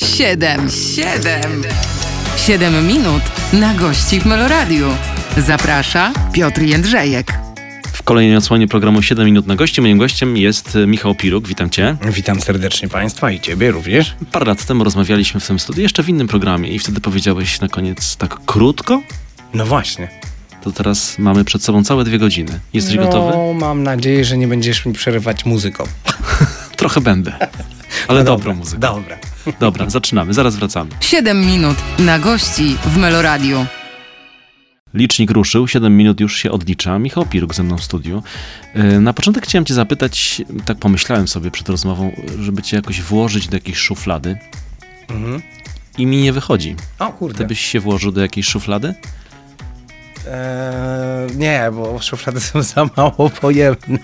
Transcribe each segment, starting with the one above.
Siedem, siedem, siedem minut na gości w Meloradiu. Zaprasza Piotr Jędrzejek. W kolejnej odsłonie programu 7 minut na gości moim gościem jest e, Michał Piruk. Witam cię. Witam serdecznie Państwa i Ciebie również. Parę lat temu rozmawialiśmy w tym studiu, jeszcze w innym programie i wtedy powiedziałeś na koniec tak krótko. No właśnie. To teraz mamy przed sobą całe dwie godziny. Jesteś no, gotowy? mam nadzieję, że nie będziesz mi przerywać muzyką. Trochę będę. Ale No dobrą dobra, muzykę. Dobra. Dobra, zaczynamy. Zaraz wracamy. Siedem minut na gości w Meloradiu. Licznik ruszył, 7 minut już się odlicza. Michał Piruk ze mną w studiu. E, Na początek chciałem cię zapytać, tak pomyślałem sobie przed rozmową, żeby cię jakoś włożyć do jakiejś szuflady Mhm. i mi nie wychodzi. O kurde. Ty byś się włożył do jakiejś szuflady? Eee, nie, bo szuflady są za mało pojemne.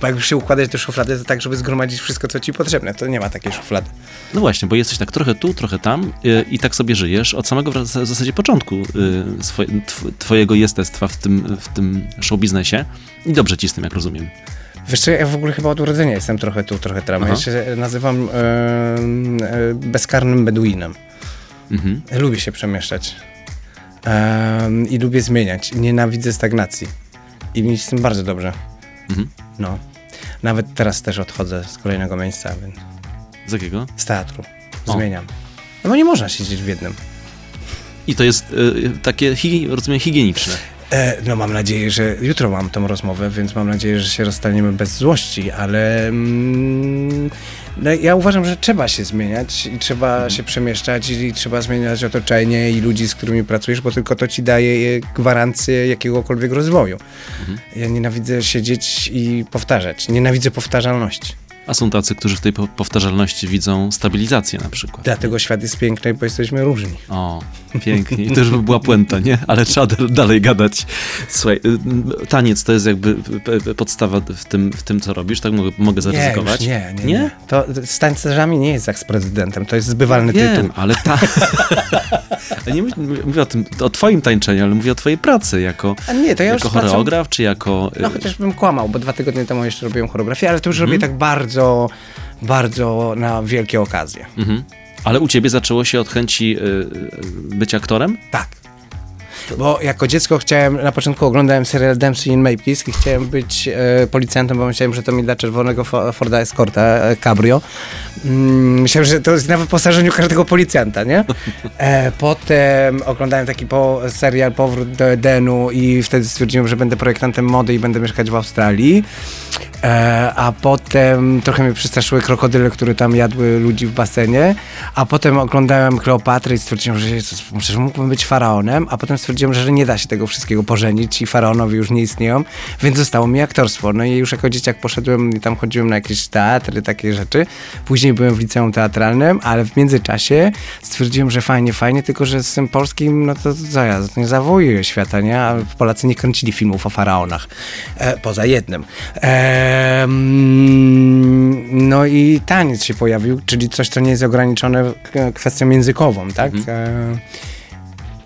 bo jak już się układać te szuflady, to tak, żeby zgromadzić wszystko, co ci potrzebne. To nie ma takiej szuflady. No właśnie, bo jesteś tak trochę tu, trochę tam y, i tak sobie żyjesz od samego w zas- w zasadzie początku y, swoje, tw, twojego jestestwa w tym, w tym showbiznesie i dobrze ci z tym, jak rozumiem. Wiesz co, ja w ogóle chyba od urodzenia jestem trochę tu, trochę tam. Aha. Ja się nazywam bezkarnym beduinem. Mhm. Lubię się przemieszczać. Em, I lubię zmieniać. Nienawidzę stagnacji. I mi z tym bardzo dobrze. Mhm. No. Nawet teraz też odchodzę z kolejnego miejsca, więc Z jakiego? z teatru. O. Zmieniam. No bo nie można siedzieć w jednym. I to jest y, takie, hi, rozumiem, higieniczne. E, no mam nadzieję, że jutro mam tą rozmowę, więc mam nadzieję, że się rozstaniemy bez złości, ale mm, no, ja uważam, że trzeba się zmieniać i trzeba się przemieszczać i, i trzeba zmieniać otoczenie i ludzi, z którymi pracujesz, bo tylko to ci daje gwarancję jakiegokolwiek rozwoju. Ja nienawidzę siedzieć i powtarzać. Nienawidzę powtarzalności. A są tacy, którzy w tej po- powtarzalności widzą stabilizację na przykład. Dlatego świat jest piękny, bo jesteśmy różni. O, pięknie. I to już by była puenta, nie? Ale trzeba dalej gadać. Słuchaj, y, taniec to jest jakby p- podstawa w tym, w tym co robisz, tak mogę, mogę zaryzykować? Nie, już nie, nie, nie. To z tańcerzami nie jest jak z prezydentem, to jest zbywalny Wiem, tytuł. ale ta... Nie mówię, o tym, o twoim tańczeniu, ale mówię o twojej pracy jako, A nie, to ja jako choreograf, czy jako... y, No chociaż bym kłamał, bo dwa tygodnie temu jeszcze robiłem choreografię, ale to już Mhm. robię tak bardzo, bardzo na wielkie okazje. Mhm. Ale u ciebie zaczęło się od chęci y, y, bycia aktorem? Tak. Bo jako dziecko chciałem, na początku oglądałem serial Dempsey in Mapekiss i chciałem być e, policjantem, bo myślałem, że to mi da czerwonego Fo- Forda Escorta e, Cabrio. Mm, myślałem, że to jest na wyposażeniu każdego policjanta, nie? E, potem oglądałem taki po, serial Powrót do Edenu i wtedy stwierdziłem, że będę projektantem mody i będę mieszkać w Australii. E, a potem trochę mnie przestraszyły krokodyle, które tam jadły ludzi w basenie. A potem oglądałem Kleopatrę i stwierdziłem, że przecież mógłbym być faraonem. A potem stwierdziłem, że nie da się tego wszystkiego pożenić i faraonowie już nie istnieją, więc zostało mi aktorstwo. No i już jako dzieciak poszedłem i tam chodziłem na jakieś teatry, takie rzeczy. Później byłem w liceum teatralnym, ale w międzyczasie stwierdziłem, że fajnie, fajnie, tylko że z tym polskim, no to co ja, to nie zawojuję świata, nie? A Polacy nie kręcili filmów o faraonach. E, poza jednym. E, no i taniec się pojawił, czyli coś, co nie jest ograniczone kwestią językową, tak? E,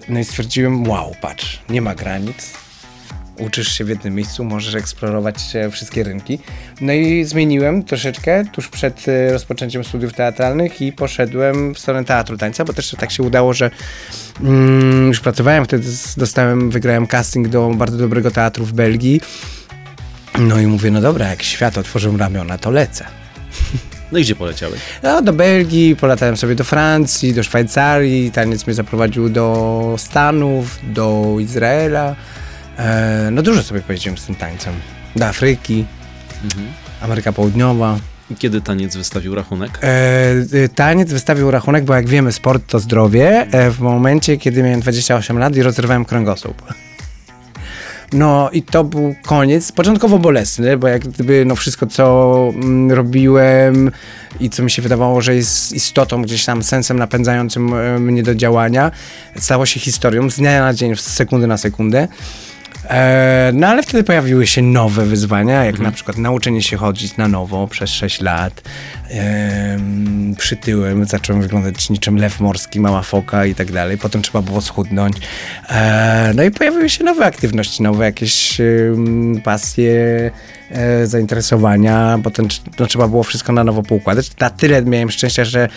no i stwierdziłem, wow, patrz, nie ma granic. Uczysz się w jednym miejscu, możesz eksplorować wszystkie rynki. No i zmieniłem troszeczkę tuż przed e, rozpoczęciem studiów teatralnych i poszedłem w stronę teatru tańca, bo też tak się udało, że mm, już pracowałem wtedy, dostałem, wygrałem casting do bardzo dobrego teatru w Belgii. No i mówię, no dobra, jak świat otworzył ramiona, to lecę. No i gdzie poleciały? No, do Belgii, polatałem sobie do Francji, do Szwajcarii, taniec mnie zaprowadził do Stanów, do Izraela. E, no dużo sobie pojeździłem z tym tańcem. Do Afryki, Ameryka Południowa. I Kiedy taniec wystawił rachunek? E, e, taniec wystawił rachunek, bo jak wiemy, sport to zdrowie, e, w momencie, kiedy miałem 28 lat i rozrywałem kręgosłup. No i to był koniec, początkowo bolesny, bo jak gdyby no wszystko, co mm, robiłem i co mi się wydawało, że jest istotą, gdzieś tam sensem napędzającym e, mnie do działania, stało się historią z dnia na dzień, z sekundy na sekundę. E, no ale wtedy pojawiły się nowe wyzwania, jak na przykład nauczenie się chodzić na nowo przez 6 lat. Em, przytyłem, zacząłem wyglądać niczym lew morski, mała foka i tak dalej. Potem trzeba było schudnąć. E, no i pojawiły się nowe aktywności, nowe jakieś em, pasje, e, zainteresowania. Potem no, trzeba było wszystko na nowo poukładać. Na tyle miałem szczęścia, że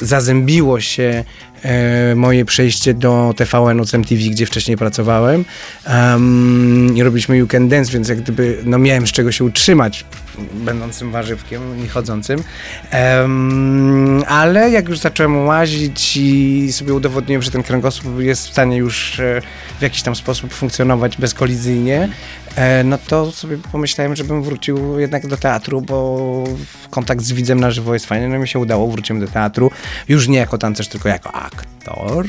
zazębiło się e, moje przejście do TVN-u z MTV, gdzie wcześniej pracowałem. Um, I robiliśmy You Can Dance, więc jak gdyby no, miałem z czego się utrzymać, będącym warzywkiem, nie chodzącym. Um, ale jak już zacząłem łazić i sobie udowodniłem, że ten kręgosłup jest w stanie już e, w jakiś tam sposób funkcjonować bezkolizyjnie, no to sobie pomyślałem, żebym wrócił jednak do teatru, bo kontakt z widzem na żywo jest fajny. No mi się udało, wróciłem do teatru. Już nie jako tancerz, tylko jako aktor.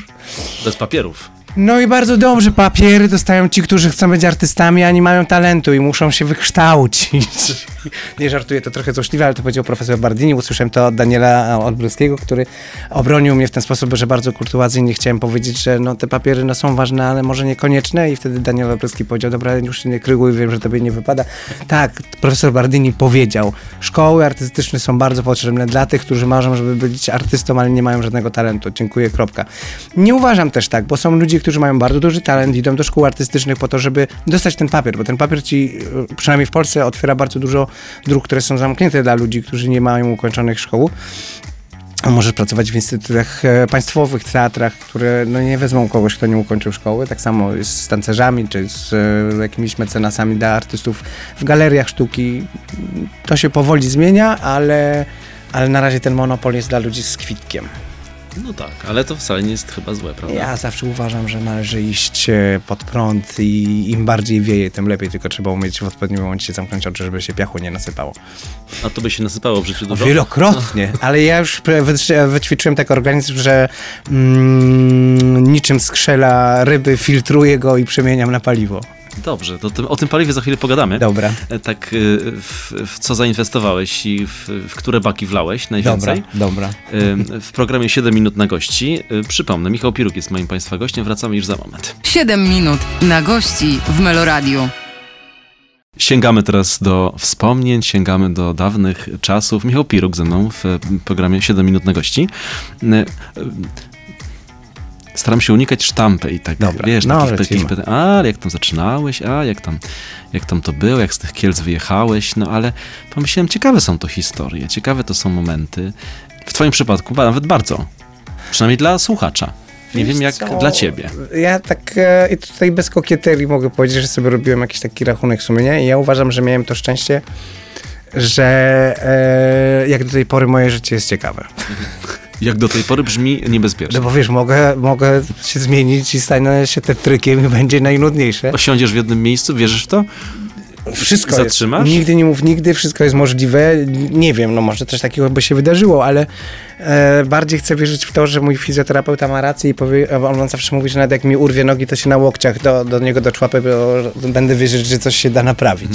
Bez papierów. No i bardzo dobrze, papiery dostają ci, którzy chcą być artystami, a nie mają talentu i muszą się wykształcić. nie żartuję, to trochę złośliwe, ale to powiedział profesor Bardini. Usłyszałem to od Daniela Odbryskiego, który obronił mnie w ten sposób, że bardzo kurtuazyjnie chciałem powiedzieć, że no, te papiery no, są ważne, ale może niekonieczne i wtedy Daniel Odbryski powiedział, dobra, już się nie kryguj, wiem, że tobie nie wypada. Tak, profesor Bardini powiedział, szkoły artystyczne są bardzo potrzebne dla tych, którzy marzą, żeby być artystą, ale nie mają żadnego talentu. Dziękuję, kropka. Nie uważam też tak, bo są ludzie, którzy mają bardzo duży talent, idą do szkół artystycznych po to, żeby dostać ten papier, bo ten papier ci, e, przynajmniej w Polsce, otwiera bardzo dużo dróg, które są zamknięte dla ludzi, którzy nie mają ukończonych szkół. Możesz pracować w instytutach e, państwowych, teatrach, które no, nie wezmą kogoś, kto nie ukończył szkoły. Tak samo jest z tancerzami, czy z e, jakimiś mecenasami dla artystów w galeriach sztuki. To się powoli zmienia, ale, ale na razie ten monopol jest dla ludzi z kwitkiem. No tak, ale to wcale nie jest chyba złe, prawda? Ja zawsze uważam, że należy iść e, pod prąd i im bardziej wieje, tym lepiej, tylko trzeba umieć w odpowiednim momencie zamknąć oczy, żeby się piachu nie nasypało. A to by się nasypało w życiu dużo? Wielokrotnie, ale ja już wyć- wyćwiczyłem tak organizm, że mm, niczym skrzela ryby, filtruję go i przemieniam na paliwo. Dobrze, to tym, o tym paliwie za chwilę pogadamy. Dobra. E, Tak, y, w, w co zainwestowałeś i w, w które baki wlałeś Dobra, najwięcej? dobra. Y, W programie 7 minut na gości. Przypomnę, Michał Piruk jest moim Państwa gościem, wracamy już za moment. 7 minut na gości w Meloradiu. Sięgamy teraz do wspomnień, sięgamy do dawnych czasów. Michał Piruk ze mną w e, programie 7 minut na gości. Staram się unikać sztampy i tak, Dobra, wiesz, no, takich, takich pytań, a jak tam zaczynałeś, a jak tam, jak tam to było, jak z tych Kielc wyjechałeś, no ale pomyślałem, ciekawe są to historie, ciekawe to są momenty. W twoim przypadku nawet bardzo, przynajmniej dla słuchacza. Nie Wiesz wiem jak co, dla ciebie. Ja tak e, i tutaj bez kokieterii mogę powiedzieć, że sobie robiłem jakiś taki rachunek sumienia i ja uważam, że miałem to szczęście, że e, jak do tej pory moje życie jest ciekawe. Jak do tej pory brzmi niebezpiecznie. No bo wiesz, mogę, mogę się zmienić i stanę się tetrykiem i będzie najnudniejsze. Osiądziesz w jednym miejscu, wierzysz w to? Wszystko Zatrzymasz? Jest, nigdy nie mów nigdy, wszystko jest możliwe. Nie wiem, no może coś takiego by się wydarzyło, ale e, bardziej chcę wierzyć w to, że mój fizjoterapeuta ma rację i powie, on zawsze mówi, że nawet jak mi urwie nogi, to się na łokciach do, do niego doczłapę, bo będę wierzyć, że coś się da naprawić.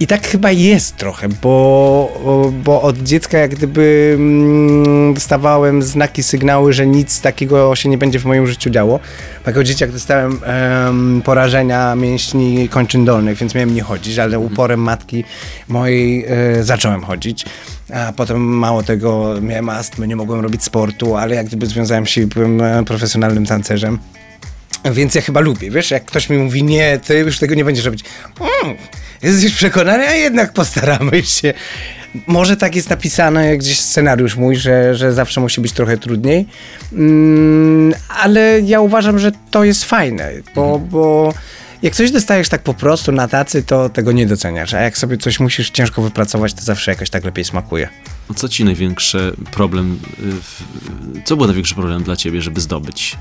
I tak chyba jest trochę, bo, bo od dziecka jak gdyby mm, dostawałem znaki, sygnały, że nic takiego się nie będzie w moim życiu działo. Jako dzieciak dostałem em, porażenia mięśni kończyn dolnych, więc miałem nie chodzić, ale uporem matki mojej e, zacząłem chodzić. A potem mało tego, miałem astmę, nie mogłem robić sportu, ale jak gdyby związałem się i byłem e, profesjonalnym tancerzem. Więc ja chyba lubię, wiesz, jak ktoś mi mówi, nie, ty już tego nie będziesz robić. Mm, jesteś przekonany, a jednak postaramy się. Może tak jest napisane jak gdzieś scenariusz mój, że, że zawsze musi być trochę trudniej, mm, ale ja uważam, że to jest fajne, bo, bo jak coś dostajesz tak po prostu na tacy, to tego nie doceniasz, a jak sobie coś musisz ciężko wypracować, to zawsze jakoś tak lepiej smakuje. Co ci największy problem, y, w, co był największy problem dla ciebie, żeby zdobyć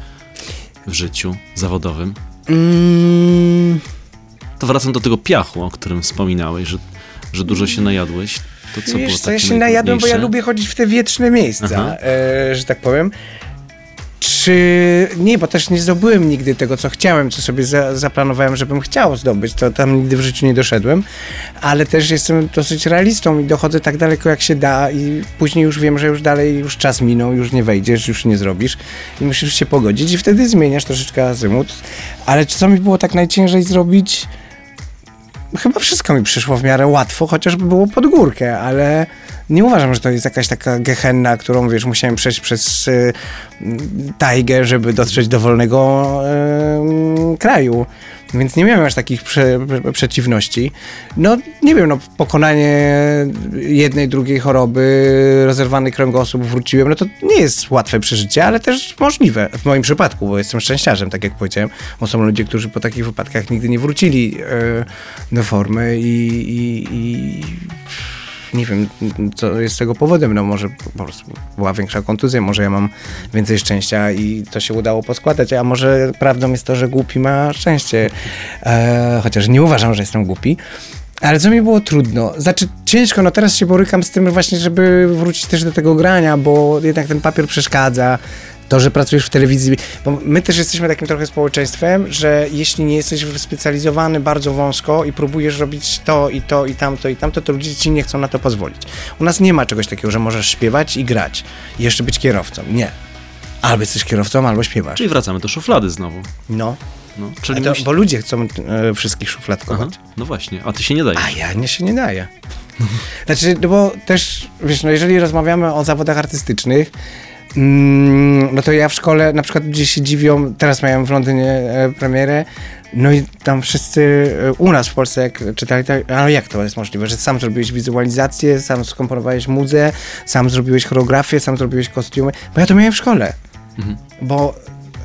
w życiu zawodowym? Mm, To wracam do tego piachu, o którym wspominałeś, że, że dużo się najadłeś. To co było Wiesz co, takie ja się najadłem, bo ja lubię chodzić w te wieczne miejsca, e, że tak powiem. Czy... Nie, bo też nie zdobyłem nigdy tego, co chciałem, co sobie za, zaplanowałem, żebym chciał zdobyć. To tam nigdy w życiu nie doszedłem. Ale też jestem dosyć realistą i dochodzę tak daleko, jak się da i później już wiem, że już dalej, już czas minął, już nie wejdziesz, już nie zrobisz i musisz się pogodzić i wtedy zmieniasz troszeczkę azymut. Ale co mi było tak najciężej zrobić? Chyba wszystko mi przyszło w miarę łatwo, chociażby było pod górkę, ale nie uważam, że to jest jakaś taka gehenna, którą, wiesz, musiałem przejść przez y, tajgę, żeby dotrzeć do wolnego y, kraju. Więc nie miałem aż takich prze, prze, przeciwności. No, nie wiem, no, pokonanie jednej, drugiej choroby, rozerwany kręgosłup, wróciłem, no to nie jest łatwe przeżycie, ale też możliwe w moim przypadku, bo jestem szczęściarzem, tak jak powiedziałem, bo są ludzie, którzy po takich wypadkach nigdy nie wrócili e, do formy i, i, i nie wiem, co jest tego powodem. No może po prostu była większa kontuzja, może ja mam więcej szczęścia i to się udało poskładać, a może prawdą jest to, że głupi ma szczęście. E, chociaż nie uważam, że jestem głupi. Ale co mi było trudno? Znaczy ciężko, no teraz się borykam z tym właśnie, żeby wrócić też do tego grania, bo jednak ten papier przeszkadza. To, że pracujesz w telewizji, bo my też jesteśmy takim trochę społeczeństwem, że jeśli nie jesteś wyspecjalizowany bardzo wąsko i próbujesz robić to i to i tamto i tamto, to ludzie ci nie chcą na to pozwolić. U nas nie ma czegoś takiego, że możesz śpiewać i grać i jeszcze być kierowcą. Nie. Albo jesteś kierowcą, albo śpiewasz. Czyli wracamy do szuflady znowu. No. No, Czyli to, Bo ludzie chcą e, wszystkich szufladkować. Aha, no właśnie, a ty się nie dajesz. A ja nie się nie daję. Znaczy, no bo też, wiesz, no jeżeli rozmawiamy o zawodach artystycznych, mm, no to ja w szkole na przykład gdzieś się dziwią, teraz miałem w Londynie e, premierę, no i tam wszyscy e, u nas w Polsce jak czytali, tak, ale jak to jest możliwe, że sam zrobiłeś wizualizację, sam skomponowałeś muzę, sam zrobiłeś choreografię, sam zrobiłeś kostiumy, bo ja to miałem w szkole, bo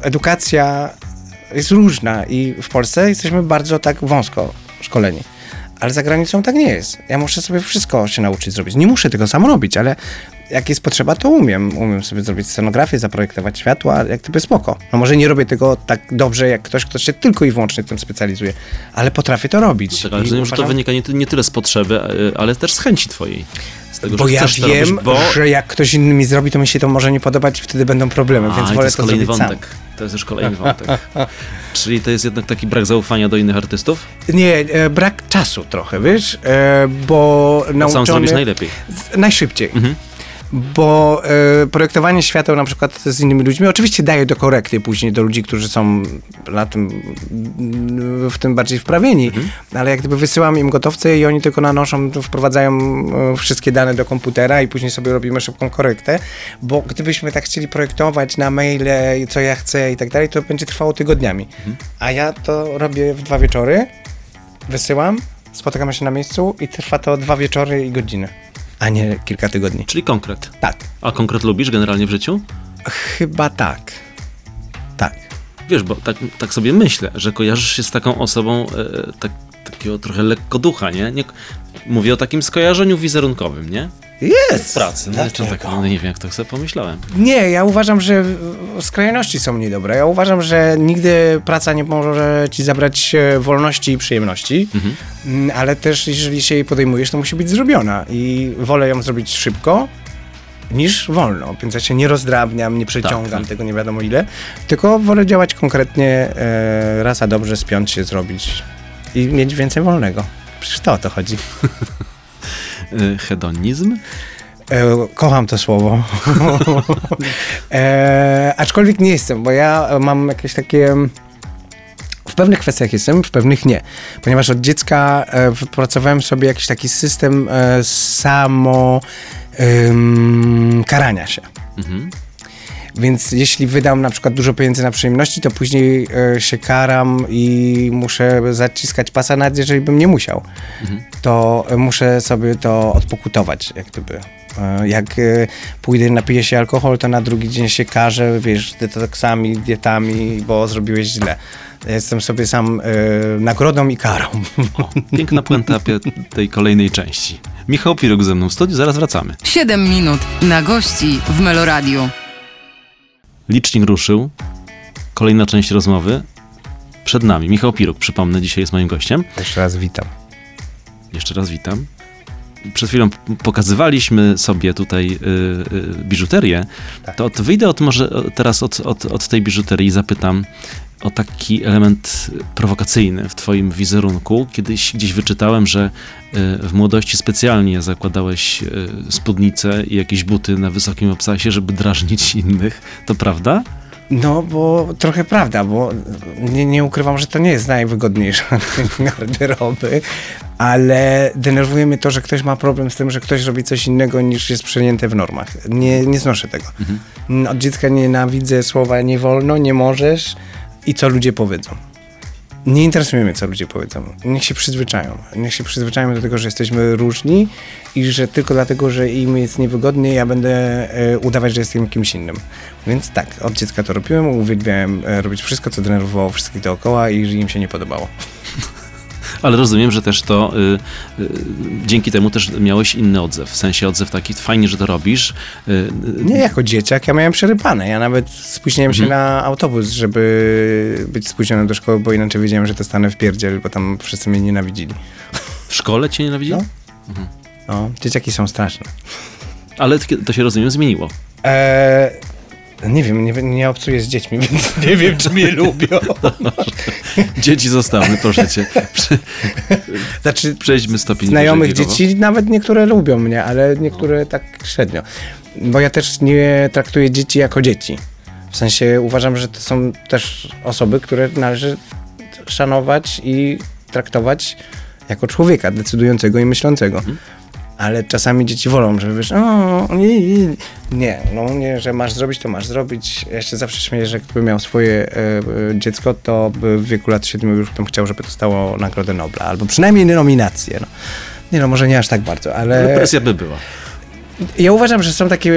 edukacja jest różna i w Polsce jesteśmy bardzo tak wąsko szkoleni. Ale za granicą tak nie jest. Ja muszę sobie wszystko się nauczyć zrobić. Nie muszę tego sam robić, ale jak jest potrzeba, to umiem. Umiem sobie zrobić scenografię, zaprojektować światła, jak gdyby spoko. No może nie robię tego tak dobrze, jak ktoś, kto się tylko i wyłącznie tym specjalizuje, ale potrafię to robić. Tak, ale rozumiem, że to uważam- wynika nie, nie tyle z potrzeby, e, ale też z chęci twojej. Tego, Bo ja wiem, robić, bo... że jak ktoś inny mi zrobi, to mi się to może nie podobać, wtedy będą problemy, A, więc i to wolę jest to kolejny wątek. To jest już kolejny wątek. Czyli to jest jednak taki brak zaufania do innych artystów? sam. Nie, e, brak czasu trochę, wiesz, e, bo To sam nauczony... zrobisz najlepiej. Z- Najszybciej. Mhm. Bo e, projektowanie świateł na przykład z innymi ludźmi oczywiście daje do korekty później do ludzi, którzy są na tym, w tym bardziej wprawieni, Mhm. ale jak gdyby wysyłam im gotowce i oni tylko nanoszą, wprowadzają e, wszystkie dane do komputera i później sobie robimy szybką korektę, bo gdybyśmy tak chcieli projektować na maile, co ja chcę i tak dalej, to będzie trwało tygodniami. Mhm. A ja to robię w dwa wieczory, wysyłam, spotykamy się na miejscu i trwa to dwa wieczory i godziny, a nie kilka tygodni. Czyli konkret. Tak. A konkret lubisz generalnie w życiu? Chyba tak. Tak. Wiesz, bo tak, tak sobie myślę, że kojarzysz się z taką osobą e, tak, takiego trochę lekko ducha, nie? nie? Mówię o takim skojarzeniu wizerunkowym, nie? Jest! Pracy. No, tak, no, nie wiem, jak to sobie pomyślałem. Nie, ja uważam, że w- skrajności są niedobre. Ja uważam, że nigdy praca nie może ci zabrać e, wolności i przyjemności, Mm, ale też jeżeli się jej podejmujesz, to musi być zrobiona i wolę ją zrobić szybko niż wolno, więc ja się nie rozdrabniam, nie przeciągam tak. tego nie wiadomo ile, tylko wolę działać konkretnie, e, raz a dobrze spiąć się, zrobić i mieć więcej wolnego. Przecież to o to chodzi. E, hedonizm? E, kocham to słowo. e, aczkolwiek nie jestem, bo ja mam jakieś takie. W pewnych kwestiach jestem, w pewnych nie. Ponieważ od dziecka e, wypracowałem sobie jakiś taki system e, samo karania się. Mhm. Więc jeśli wydam na przykład dużo pieniędzy na przyjemności, to później e, się karam i muszę zaciskać pasa, nawet jeżeli bym nie musiał. To e, muszę sobie to odpokutować, jak gdyby. E, Jak e, pójdę napiję się alkohol, to na drugi dzień się karzę, wiesz, detoksami, dietami, bo zrobiłeś źle. Jestem sobie sam e, nagrodą i karą. O, piękna puenta tej kolejnej części. Michał Piruk ze mną w studiu, zaraz wracamy. 7 minut na gości w Meloradiu. Licznik ruszył. Kolejna część rozmowy przed nami. Michał Piruk, przypomnę, dzisiaj jest moim gościem. Jeszcze raz witam. Jeszcze raz witam. Przed chwilą pokazywaliśmy sobie tutaj y, y, biżuterię. Tak. To od, wyjdę od, może teraz od, od, od tej biżuterii i zapytam o taki element prowokacyjny w twoim wizerunku. Kiedyś gdzieś wyczytałem, że y, w młodości specjalnie zakładałeś y, spódnice i jakieś buty na wysokim obcasie, żeby drażnić innych. To prawda? No, bo trochę prawda, bo nie, nie ukrywam, że to nie jest najwygodniejsza garderoby, ale denerwuje mnie to, że ktoś ma problem z tym, że ktoś robi coś innego niż jest przyjęte w normach. Nie, nie znoszę tego. Od dziecka nienawidzę słowa nie wolno, nie możesz i co ludzie powiedzą. Nie interesuje mnie, co ludzie powiedzą. Niech się przyzwyczają. Niech się przyzwyczają do tego, że jesteśmy różni i że tylko dlatego, że im jest niewygodnie, ja będę e, udawać, że jestem kimś innym. Więc tak, od dziecka to robiłem, uwielbiałem e, robić wszystko, co denerwowało wszystkich dookoła i im się nie podobało. Ale rozumiem, że też to y, y, dzięki temu też miałeś inny odzew. W sensie odzew taki, fajnie, że to robisz. Y, Nie jako dzieciak, ja miałem przerypane. Ja nawet spóźniłem się na autobus, żeby być spóźniony do szkoły, bo inaczej wiedziałem, że dostanę w pierdziel, bo tam wszyscy mnie nienawidzili. w szkole cię nienawidzili? No. No, dzieciaki są straszne. Ale to to się rozumiem zmieniło. Eee, nie wiem, nie, nie obcuję z dziećmi, więc nie wiem, czy mnie lubią. Dzieci zostały, proszę cię. Prze, Znaczy, przejdźmy stopień znajomych dzieci nawet niektóre lubią mnie, ale niektóre tak średnio. Bo ja też nie traktuję dzieci jako dzieci. W sensie uważam, że to są też osoby, które należy szanować i traktować jako człowieka decydującego i myślącego. Ale czasami dzieci wolą, że wiesz, o, nie, nie, no nie, że masz zrobić, to masz zrobić. Ja się zawsze śmieję, że gdyby miał swoje e, dziecko, to by w wieku lat 7 już bym chciał, żeby dostało Nagrodę Nobla, albo przynajmniej nominację. No. Nie no, może nie aż tak bardzo, Ale ale presja by była. ja uważam, że są takie.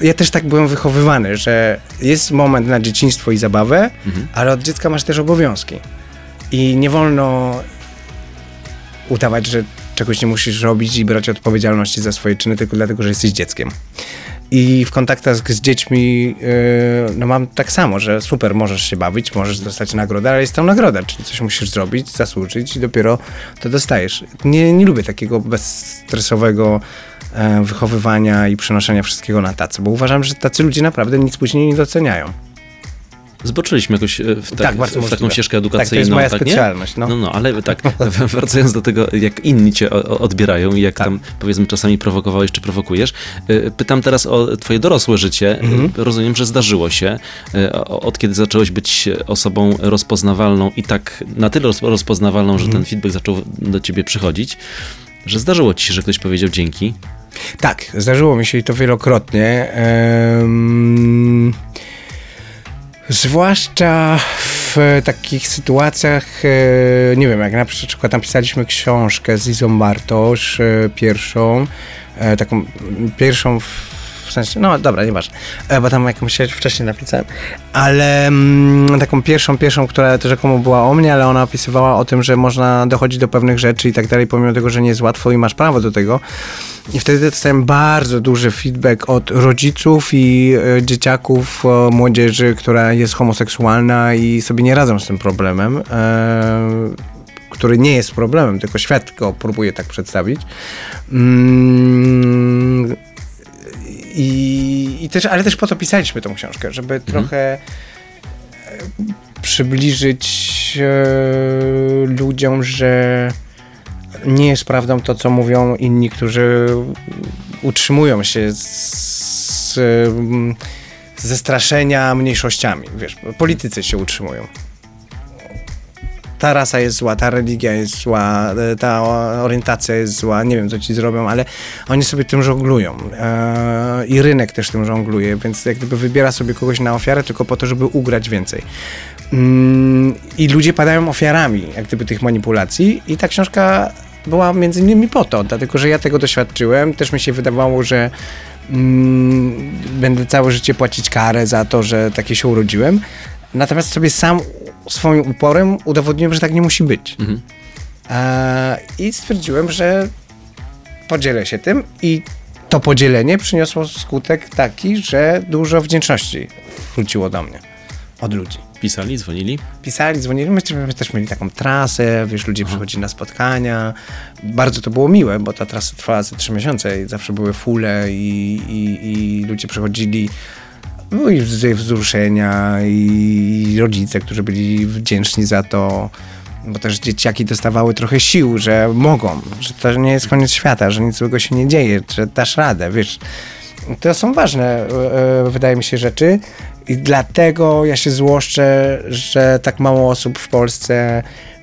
e, Ja też tak byłem wychowywany, że jest moment na dzieciństwo i zabawę, ale od dziecka masz też obowiązki. I nie wolno udawać, że czegoś nie musisz robić i brać odpowiedzialności za swoje czyny tylko dlatego, że jesteś dzieckiem. I w kontaktach z dziećmi e, no mam tak samo, że super, możesz się bawić, możesz dostać nagrodę, ale jest tam nagroda, czyli coś musisz zrobić, zasłużyć i dopiero to dostajesz. Nie, nie lubię takiego bezstresowego e, wychowywania i przenoszenia wszystkiego na tacy, bo uważam, że tacy ludzie naprawdę nic później nie doceniają. Zboczyliśmy jakoś e, w, tak, Tak, w, w taką ścieżkę Tak, to edukacyjną. jest moja nie? specjalność, no. no, no, ale tak, wracając do tego, jak inni cię odbierają i jak Tak. tam powiedzmy czasami prowokowałeś czy prowokujesz. e, Pytam teraz o twoje dorosłe życie. Mhm. E, Rozumiem, że zdarzyło się, od kiedy zacząłeś być osobą rozpoznawalną i tak na tyle roz- rozpoznawalną, Mhm. że ten feedback zaczął do ciebie przychodzić, że zdarzyło ci się, że ktoś powiedział dzięki. Tak, zdarzyło mi się i to wielokrotnie. Em, zwłaszcza w takich sytuacjach, e, nie wiem, jak na przykład napisaliśmy książkę z Izą Bartosz, e, pierwszą, e, taką pierwszą w w sensie, no dobra, nieważne, e, bo tam jakąś wcześniej napisałem, ale mm, taką pierwszą, pierwszą, która rzekomo była o mnie, ale ona opisywała o tym, że można dochodzić do pewnych rzeczy i tak dalej, pomimo tego, że nie jest łatwo i masz prawo do tego. I wtedy dostałem bardzo duży feedback od rodziców i e, dzieciaków, e, młodzieży, która jest homoseksualna i sobie nie radzą z tym problemem. E, który nie jest problemem, tylko świat go próbuje tak przedstawić. Mm, i, i też, ale też po to pisaliśmy tą książkę, żeby trochę e, przybliżyć e, ludziom, że nie jest prawdą to, co mówią inni, którzy utrzymują się z, z, em, ze straszenia mniejszościami. Wiesz, politycy się utrzymują. Ta rasa jest zła, ta religia jest zła, e, ta orientacja jest zła, nie wiem co ci zrobią, ale oni sobie tym żonglują. E, I rynek też tym żongluje, więc jak gdyby wybiera sobie kogoś na ofiarę tylko po to, żeby ugrać więcej. Mm, I ludzie padają ofiarami jak gdyby tych manipulacji i ta książka była między innymi po to, dlatego że ja tego doświadczyłem. Też mi się wydawało, że mm, będę całe życie płacić karę za to, że takie się urodziłem. Natomiast sobie sam swoim uporem udowodniłem, że tak nie musi być. E, I stwierdziłem, że podzielę się tym i to podzielenie przyniosło skutek taki, że dużo wdzięczności wróciło do mnie od ludzi Pisali, dzwonili. pisali, dzwonili. My też mieli taką trasę, wiesz, ludzie przychodzili na spotkania. Bardzo to było miłe, bo ta trasa trwała ze trzy miesiące i zawsze były fule i, i, i ludzie przychodzili no i ze wzruszenia i rodzice, którzy byli wdzięczni za to, bo też dzieciaki dostawały trochę sił, że mogą, że to nie jest koniec świata, że nic złego się nie dzieje, że dasz radę, wiesz. To są ważne, e, e, wydaje mi się, rzeczy i dlatego ja się złoszczę, że tak mało osób w Polsce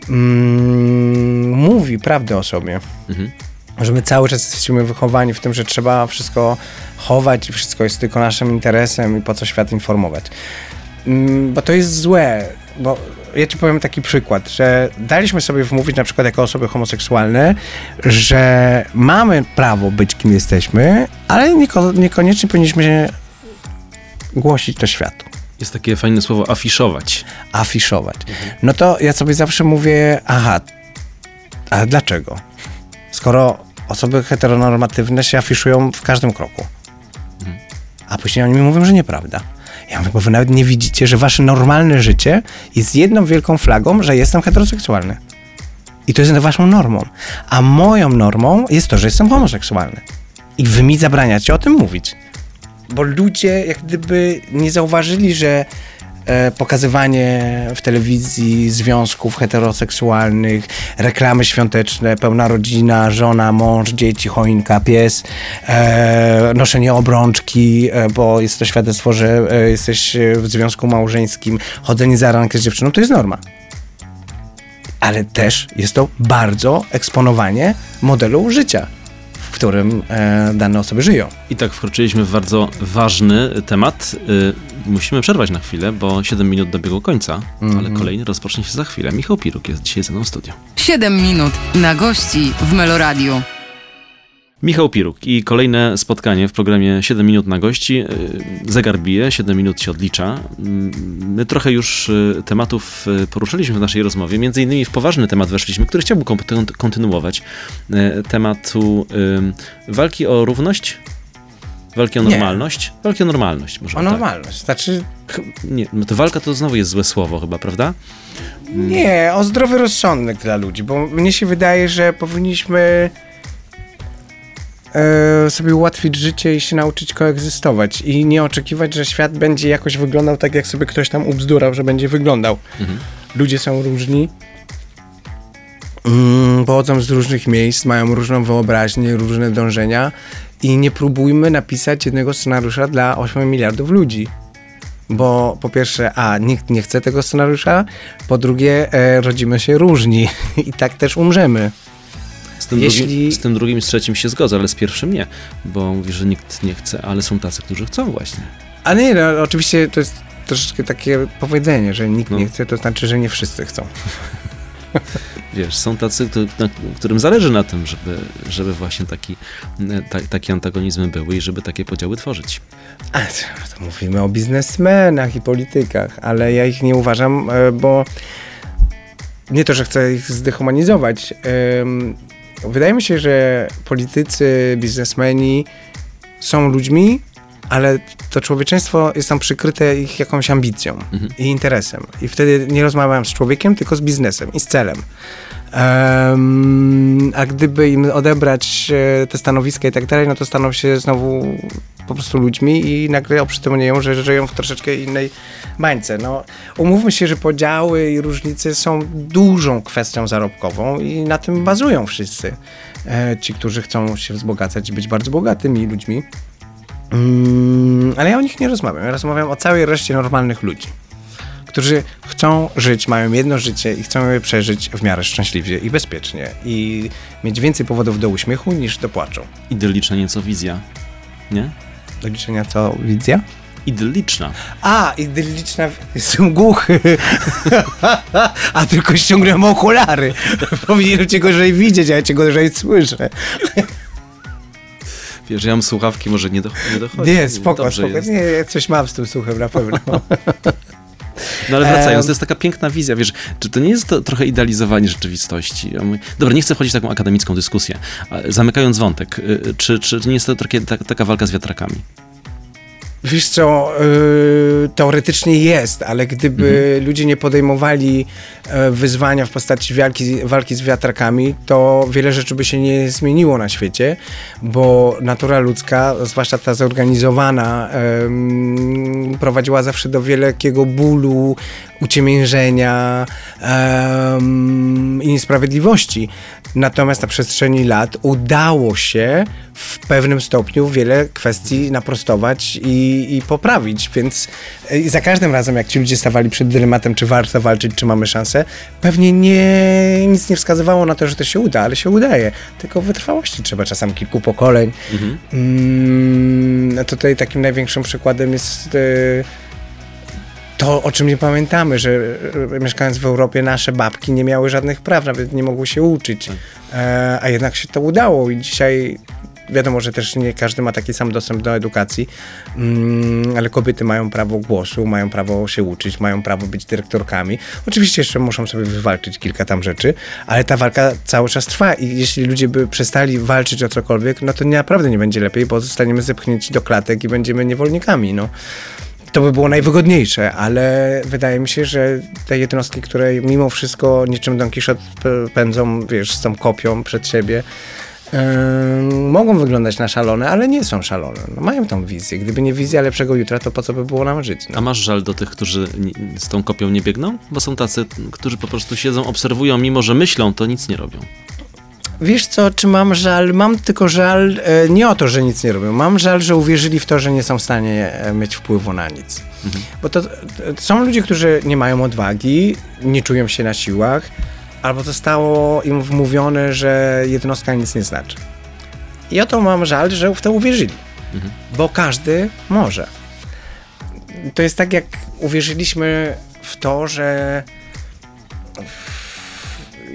mm, mówi prawdę o sobie. Że my cały czas jesteśmy wychowani w tym, że trzeba wszystko chować i wszystko jest tylko naszym interesem i po co świat informować. Mm, Bo to jest złe, bo ja ci powiem taki przykład, że daliśmy sobie wmówić na przykład jako osoby homoseksualne, że mamy prawo być kim jesteśmy, ale nieko, niekoniecznie powinniśmy głosić to światu. Jest takie fajne słowo afiszować. Afiszować. No to ja sobie zawsze mówię, aha, ale dlaczego? Skoro osoby heteronormatywne się afiszują w każdym kroku. A później oni mi mówią, że nieprawda. Ja mówię, bo wy nawet nie widzicie, że wasze normalne życie jest jedną wielką flagą, że jestem heteroseksualny. I to jest waszą normą. A moją normą jest to, że jestem homoseksualny. I wy mi zabraniacie o tym mówić. Bo ludzie jak gdyby nie zauważyli, że pokazywanie w telewizji związków heteroseksualnych, reklamy świąteczne, pełna rodzina, żona, mąż, dzieci, choinka, pies, e, noszenie obrączki, e, bo jest to świadectwo, że e, jesteś w związku małżeńskim, chodzenie za rankę z dziewczyną, to jest norma. Ale też jest to bardzo eksponowanie modelu życia, którym e, dane osoby żyją. I tak wkroczyliśmy w bardzo ważny temat. Y, Musimy przerwać na chwilę, bo 7 minut dobiegło końca, ale kolejny rozpocznie się za chwilę. Michał Piruk jest dzisiaj ze mną w studiu. 7 minut na gości w Meloradiu. Michał Piruk i kolejne spotkanie w programie 7 minut na gości. Y, Zegar bije, 7 minut się odlicza. Mm, My trochę już y, tematów y, poruszyliśmy w naszej rozmowie. Między innymi w poważny temat weszliśmy, który chciałbym konty- kontynuować. Tematu walki o równość, walki o Nie. normalność. Walki o normalność, może O tak. normalność. Znaczy, Nie, no to walka to znowu jest złe słowo chyba, prawda? Nie, o zdrowy rozsądek dla ludzi, bo mnie się wydaje, że powinniśmy e, sobie ułatwić życie i się nauczyć koegzystować i nie oczekiwać, że świat będzie jakoś wyglądał tak, jak sobie ktoś tam ubzdurał, że będzie wyglądał. Mhm. Ludzie są różni, mm, pochodzą z różnych miejsc, mają różną wyobraźnię, różne dążenia i nie próbujmy napisać jednego scenariusza dla 8 miliardów ludzi. Bo po pierwsze, a nikt nie chce tego scenariusza, po drugie, e, rodzimy się różni i tak też umrzemy. Z tym, Jeśli- drugim, z tym drugim, z trzecim się zgodzę, ale z pierwszym nie, bo mówi, że nikt nie chce, ale są tacy, którzy chcą właśnie. A nie, no, oczywiście to jest troszeczkę takie powiedzenie, że nikt No. nie chce, to znaczy, że nie wszyscy chcą. Wiesz, są tacy, którym zależy na tym, żeby, żeby właśnie taki, e, ta, takie antagonizmy były i żeby takie podziały tworzyć. A, to mówimy o biznesmenach i politykach, ale ja ich nie uważam, e, bo nie to, że chcę ich zdehumanizować. Wydaje mi się, że politycy, biznesmeni są ludźmi, ale to człowieczeństwo jest tam przykryte ich jakąś ambicją Mhm. i interesem. I wtedy nie rozmawiam z człowiekiem, tylko z biznesem i z celem. A gdyby im odebrać e, te stanowiska i tak dalej, no to staną się znowu po prostu ludźmi i nagle oprzytomnieją, że żyją w troszeczkę innej bańce. No, umówmy się, że podziały i różnice są dużą kwestią zarobkową i na tym bazują wszyscy. E, ci, którzy chcą się wzbogacać i być bardzo bogatymi ludźmi. Mm, ale ja o nich nie rozmawiam. Ja rozmawiam o całej reszcie normalnych ludzi, którzy chcą żyć, mają jedno życie i chcą je przeżyć w miarę szczęśliwie i bezpiecznie i mieć więcej powodów do uśmiechu niż do płaczu. Idylliczna nieco wizja, nie? Do liczenia co wizja? Idylliczna. A, idylliczna. Jestem głuchy. A tylko ściągnąłem okulary. Powinienem cię gorzej widzieć, a ja cię gorzej słyszę. Wiesz, ja mam słuchawki, może nie, do, nie dochodzi. Nie, spoko, Dobrze spoko. jest. Nie, ja coś mam z tym słuchem na pewno. No ale wracając, Em. to jest taka piękna wizja, wiesz, czy to nie jest to trochę idealizowanie rzeczywistości? Dobra, nie chcę wchodzić w taką akademicką dyskusję. Zamykając wątek, y, czy, czy nie jest to takie, ta, taka walka z wiatrakami? Wiesz co, yy, teoretycznie jest, ale gdyby ludzie nie podejmowali e, wyzwania w postaci walki, walki z wiatrakami, to wiele rzeczy by się nie zmieniło na świecie, bo natura ludzka, zwłaszcza ta zorganizowana, prowadziła zawsze do wielkiego bólu, uciemiężenia em, i niesprawiedliwości. Natomiast na przestrzeni lat udało się w pewnym stopniu wiele kwestii naprostować i, i poprawić, więc e, za każdym razem, jak ci ludzie stawali przed dylematem, czy warto walczyć, czy mamy szansę, pewnie nie, nic nie wskazywało na to, że to się uda, ale się udaje. Tylko wytrwałości trzeba czasem kilku pokoleń. Mm, a tutaj takim największym przykładem jest e, to, o czym nie pamiętamy, że e, mieszkając w Europie, nasze babki nie miały żadnych praw, nawet nie mogły się uczyć. E, a jednak się to udało i dzisiaj wiadomo, że też nie każdy ma taki sam dostęp do edukacji, mm, ale kobiety mają prawo głosu, mają prawo się uczyć, mają prawo być dyrektorkami. Oczywiście jeszcze muszą sobie wywalczyć kilka tam rzeczy, ale ta walka cały czas trwa i jeśli ludzie by przestali walczyć o cokolwiek, no to naprawdę nie będzie lepiej, bo zostaniemy zepchnięci do klatek i będziemy niewolnikami, no to by było najwygodniejsze, ale wydaje mi się, że te jednostki, które mimo wszystko niczym Don Quixote pędzą, wiesz, z tą kopią przed siebie, yy, mogą wyglądać na szalone, ale nie są szalone. No, mają tą wizję. Gdyby nie wizja lepszego jutra, to po co by było nam żyć? No. A masz żal do tych, którzy z tą kopią nie biegną? Bo są tacy, którzy po prostu siedzą, obserwują, mimo że myślą, to nic nie robią. Wiesz co, czy mam żal? Mam tylko żal e, nie o to, że nic nie robią. Mam żal, że uwierzyli w to, że nie są w stanie e, mieć wpływu na nic. Bo to, to są ludzie, którzy nie mają odwagi, nie czują się na siłach, albo zostało im wmówione, że jednostka nic nie znaczy. I o to mam żal, że w to uwierzyli. Bo każdy może. To jest tak, jak uwierzyliśmy w to, że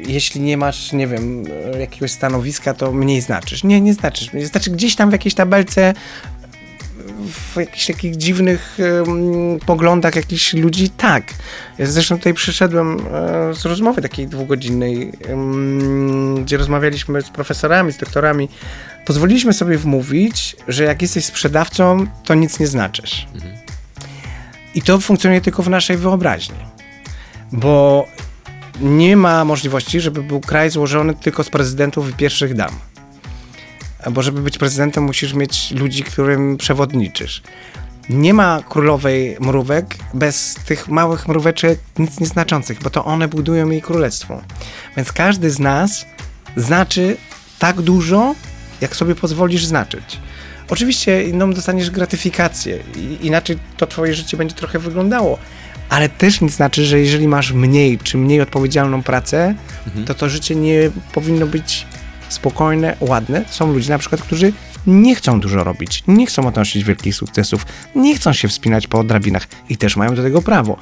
jeśli nie masz, nie wiem, jakiegoś stanowiska, to mniej znaczysz. Nie, nie znaczysz. Znaczy gdzieś tam w jakiejś tabelce w jakichś takich dziwnych um, poglądach jakichś ludzi, tak. Ja zresztą tutaj przyszedłem e, z rozmowy takiej dwugodzinnej, um, gdzie rozmawialiśmy z profesorami, z doktorami. Pozwoliliśmy sobie wmówić, że jak jesteś sprzedawcą, to nic nie znaczysz. I to funkcjonuje tylko w naszej wyobraźni. Bo nie ma możliwości, żeby był kraj złożony tylko z prezydentów i pierwszych dam. Bo żeby być prezydentem, musisz mieć ludzi, którym przewodniczysz. Nie ma królowej mrówek bez tych małych mróweczek nic nieznaczących, bo to one budują jej królestwo. Więc każdy z nas znaczy tak dużo, jak sobie pozwolisz znaczyć. Oczywiście inną dostaniesz gratyfikację, inaczej to twoje życie będzie trochę wyglądało, ale też nie znaczy, że jeżeli masz mniej czy mniej odpowiedzialną pracę, to to życie nie powinno być spokojne, ładne. Są ludzie na przykład, którzy nie chcą dużo robić, nie chcą odnosić wielkich sukcesów, nie chcą się wspinać po drabinach i też mają do tego prawo.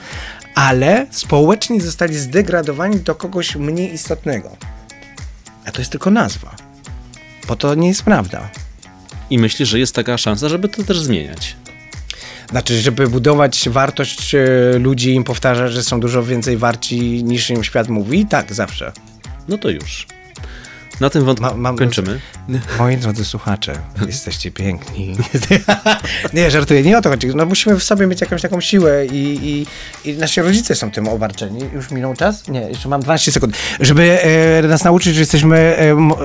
Ale społecznie zostali zdegradowani do kogoś mniej istotnego. A to jest tylko nazwa. Bo to nie jest prawda. I myślisz, że jest taka szansa, żeby to też zmieniać. Znaczy, żeby budować wartość e, ludzi, im powtarzać, że są dużo więcej warci niż im świat mówi? Tak, zawsze. No to już. Na tym wątku Ma- kończymy. Moi drodzy słuchacze, jesteście piękni. nie, żartuję, nie o to chodzi. No musimy w sobie mieć jakąś taką siłę i, i, i nasi rodzice są tym obarczeni. Już minął czas? Nie, jeszcze mam 12 sekund. Żeby e, nas nauczyć, że jesteśmy e, mo,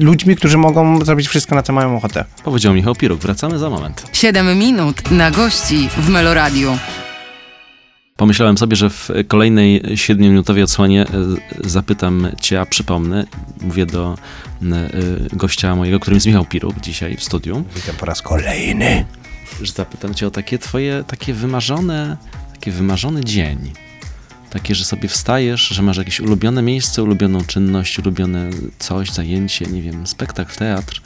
ludźmi, którzy mogą zrobić wszystko, na co mają ochotę. Powiedział Michał Piruk. Wracamy za moment. 7 minut na gości w Meloradiu. Pomyślałem sobie, że w kolejnej 7-minutowej odsłonie e, zapytam cię, a przypomnę, mówię do e, gościa mojego, którym jest Michał Piruk dzisiaj w studiu, Witam po raz kolejny. że zapytam cię o takie twoje, takie wymarzone, taki wymarzony dzień. Takie, że sobie wstajesz, że masz jakieś ulubione miejsce, ulubioną czynność, ulubione coś, zajęcie, nie wiem, spektakl, teatr,